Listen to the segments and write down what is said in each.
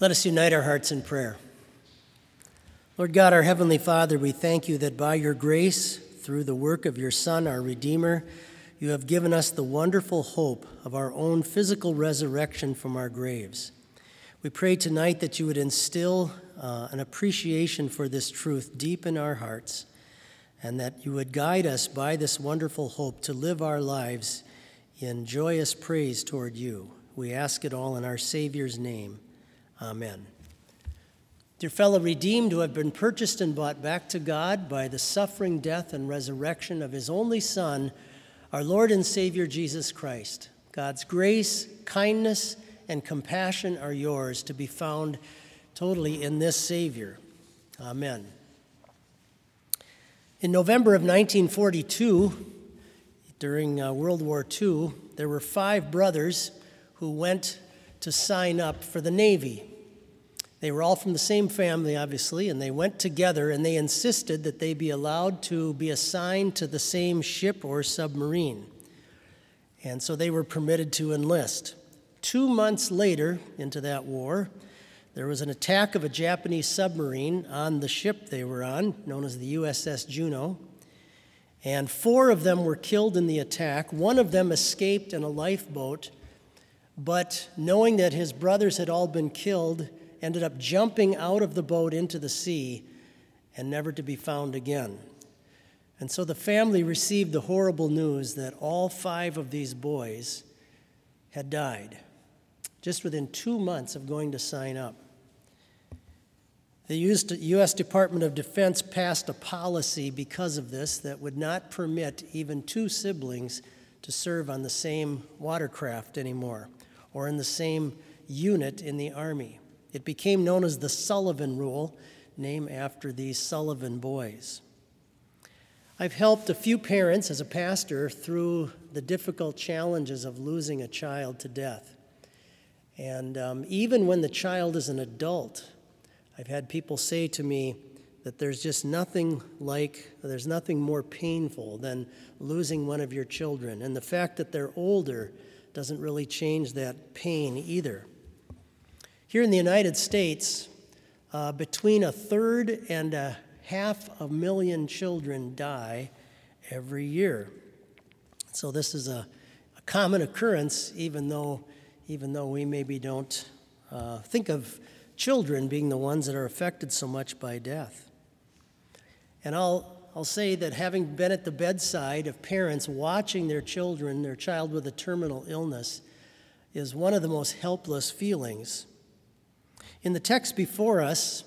Let us unite our hearts in prayer. Lord God, our Heavenly Father, we thank you that by your grace, through the work of your Son, our Redeemer, you have given us the wonderful hope of our own physical resurrection from our graves. We pray tonight that you would instill uh, an appreciation for this truth deep in our hearts, and that you would guide us by this wonderful hope to live our lives in joyous praise toward you. We ask it all in our Savior's name. Amen. Dear fellow redeemed who have been purchased and bought back to God by the suffering, death, and resurrection of his only Son, our Lord and Savior Jesus Christ, God's grace, kindness, and compassion are yours to be found totally in this Savior. Amen. In November of 1942, during uh, World War II, there were five brothers who went to sign up for the Navy. They were all from the same family, obviously, and they went together and they insisted that they be allowed to be assigned to the same ship or submarine. And so they were permitted to enlist. Two months later into that war, there was an attack of a Japanese submarine on the ship they were on, known as the USS Juneau. And four of them were killed in the attack. One of them escaped in a lifeboat, but knowing that his brothers had all been killed, ended up jumping out of the boat into the sea and never to be found again. And so the family received the horrible news that all five of these boys had died just within two months of going to sign up. The U.S. Department of Defense passed a policy because of this that would not permit even two siblings to serve on the same watercraft anymore or in the same unit in the Army. It became known as the Sullivan Rule, named after these Sullivan boys. I've helped a few parents as a pastor through the difficult challenges of losing a child to death. And um, even when the child is an adult, I've had people say to me that there's just nothing like, there's nothing more painful than losing one of your children. And the fact that they're older doesn't really change that pain either. Here in the United States, uh, between a third and a half a million children die every year. So this is a, a common occurrence, even though, even though we maybe don't uh, think of children being the ones that are affected so much by death. And I'll, I'll say that having been at the bedside of parents watching their children, their child with a terminal illness, is one of the most helpless feelings in the text before us,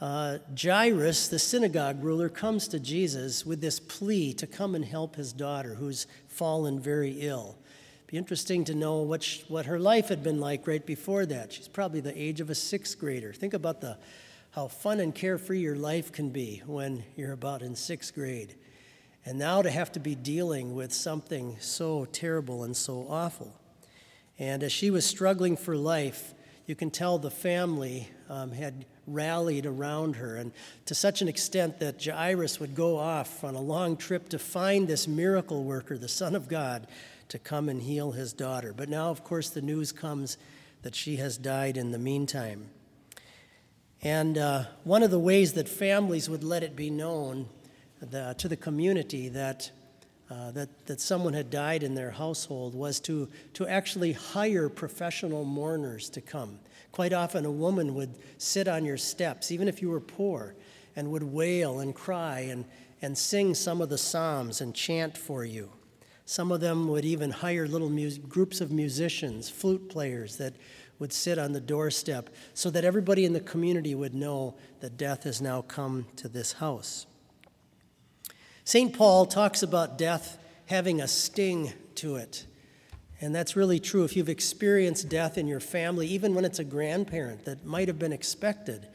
uh, Jairus, the synagogue ruler, comes to Jesus with this plea to come and help his daughter, who's fallen very ill. It'd be interesting to know what, what her life had been like right before that. She's probably the age of a sixth grader. Think about the, how fun and carefree your life can be when you're about in sixth grade. And now to have to be dealing with something so terrible and so awful. And as she was struggling for life, you can tell the family um, had rallied around her, and to such an extent that Jairus would go off on a long trip to find this miracle worker, the Son of God, to come and heal his daughter. But now, of course, the news comes that she has died in the meantime. And uh, one of the ways that families would let it be known the, to the community that uh, that, that someone had died in their household was to, to actually hire professional mourners to come. Quite often, a woman would sit on your steps, even if you were poor, and would wail and cry and, and sing some of the Psalms and chant for you. Some of them would even hire little groups of musicians, flute players that would sit on the doorstep so that everybody in the community would know that death has now come to this house. St. Paul talks about death having a sting to it. And that's really true. If you've experienced death in your family, even when it's a grandparent that might have been expected,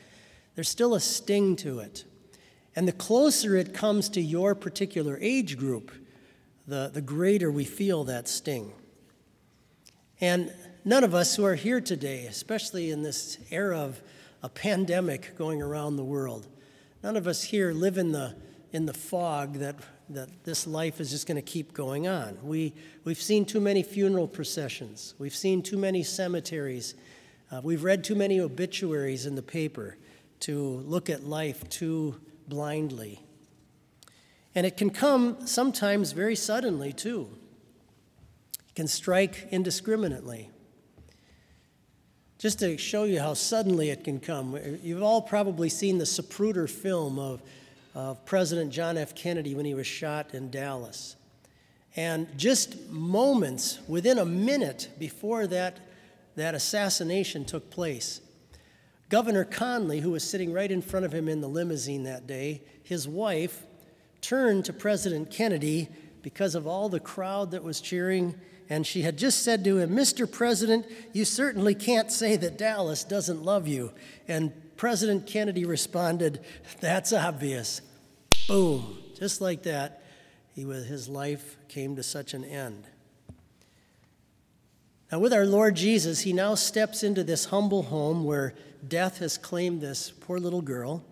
there's still a sting to it. And the closer it comes to your particular age group, the, the greater we feel that sting. And none of us who are here today, especially in this era of a pandemic going around the world, none of us here live in the in the fog that, that this life is just going to keep going on. We, we've seen too many funeral processions, we've seen too many cemeteries Uh, we've read too many obituaries in the paper to look at life too blindly. And it can come sometimes very suddenly, too. It can strike indiscriminately. Just to show you how suddenly it can come, you've all probably seen the Zapruder film of, of President John F. Kennedy when he was shot in Dallas. And just moments, within a minute before that, that assassination took place, Governor Connally, who was sitting right in front of him in the limousine that day, his wife turned to President Kennedy because of all the crowd that was cheering, and she had just said to him, Mr. President, you certainly can't say that Dallas doesn't love you. And President Kennedy responded, That's obvious. Boom. Just like that, he, his life came to such an end. Now, with our Lord Jesus, he now steps into this humble home where death has claimed this poor little girl.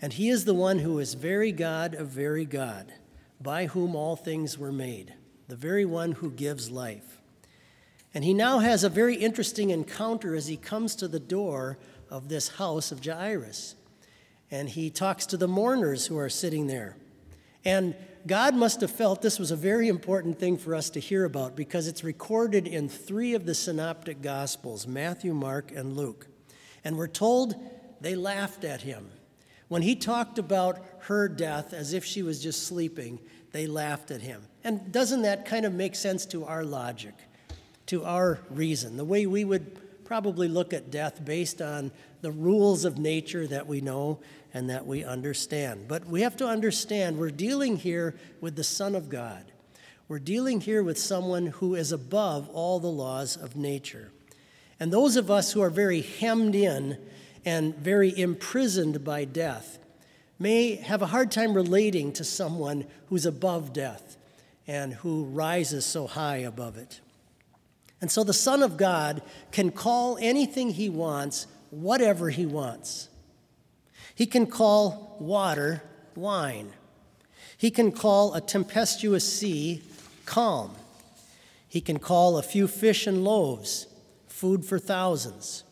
And he is the one who is very God of very God, by whom all things were made, the very one who gives life. And he now has a very interesting encounter as he comes to the door of this house of Jairus. And he talks to the mourners who are sitting there. And God must have felt this was a very important thing for us to hear about because it's recorded in three of the synoptic gospels Matthew, Mark, and Luke. And we're told they laughed at him. When he talked about her death as if she was just sleeping, they laughed at him. And doesn't that kind of make sense to our logic, to our reason, the way we would probably look at death based on the rules of nature that we know and that we understand? But we have to understand we're dealing here with the Son of God. We're dealing here with someone who is above all the laws of nature. And those of us who are very hemmed in and very imprisoned by death may have a hard time relating to someone who's above death and who rises so high above it. And so the Son of God can call anything he wants whatever he wants. He can call water wine. He can call a tempestuous sea calm. He can call a few fish and loaves food for thousands.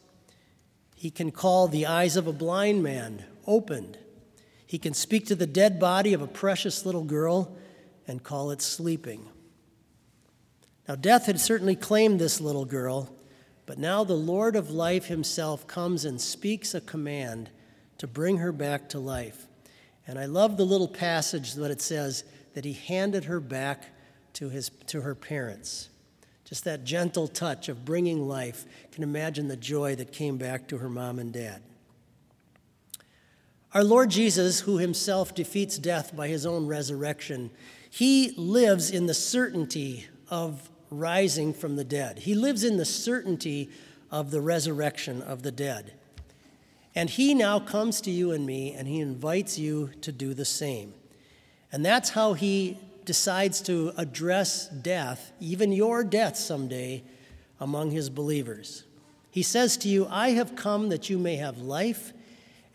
He can call the eyes of a blind man opened. He can speak to the dead body of a precious little girl and call it sleeping. Now, death had certainly claimed this little girl, but now the Lord of life himself comes and speaks a command to bring her back to life. And I love the little passage that it says that he handed her back to, his, to her parents. Just that gentle touch of bringing life. You can imagine the joy that came back to her mom and dad. Our Lord Jesus, who himself defeats death by his own resurrection, he lives in the certainty of rising from the dead. He lives in the certainty of the resurrection of the dead. And he now comes to you and me and he invites you to do the same. And that's how he decides to address death, even your death someday, among his believers. He says to you, I have come that you may have life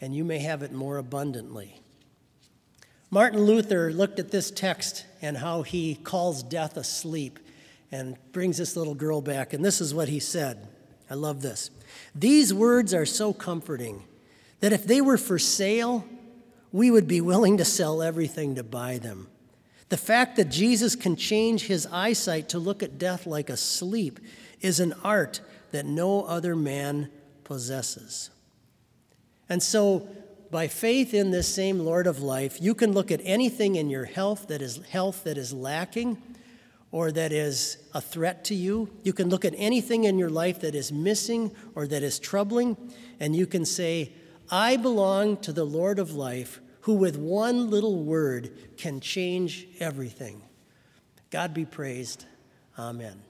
and you may have it more abundantly. Martin Luther looked at this text and how he calls death asleep and brings this little girl back, and this is what he said. I love this. These words are so comforting that if they were for sale, we would be willing to sell everything to buy them. The fact that Jesus can change his eyesight to look at death like a sleep is an art that no other man possesses. And so, by faith in this same Lord of life, you can look at anything in your health that is health that is lacking or that is a threat to you. You can look at anything in your life that is missing or that is troubling, and you can say, I belong to the Lord of life who with one little word can change everything. God be praised. Amen.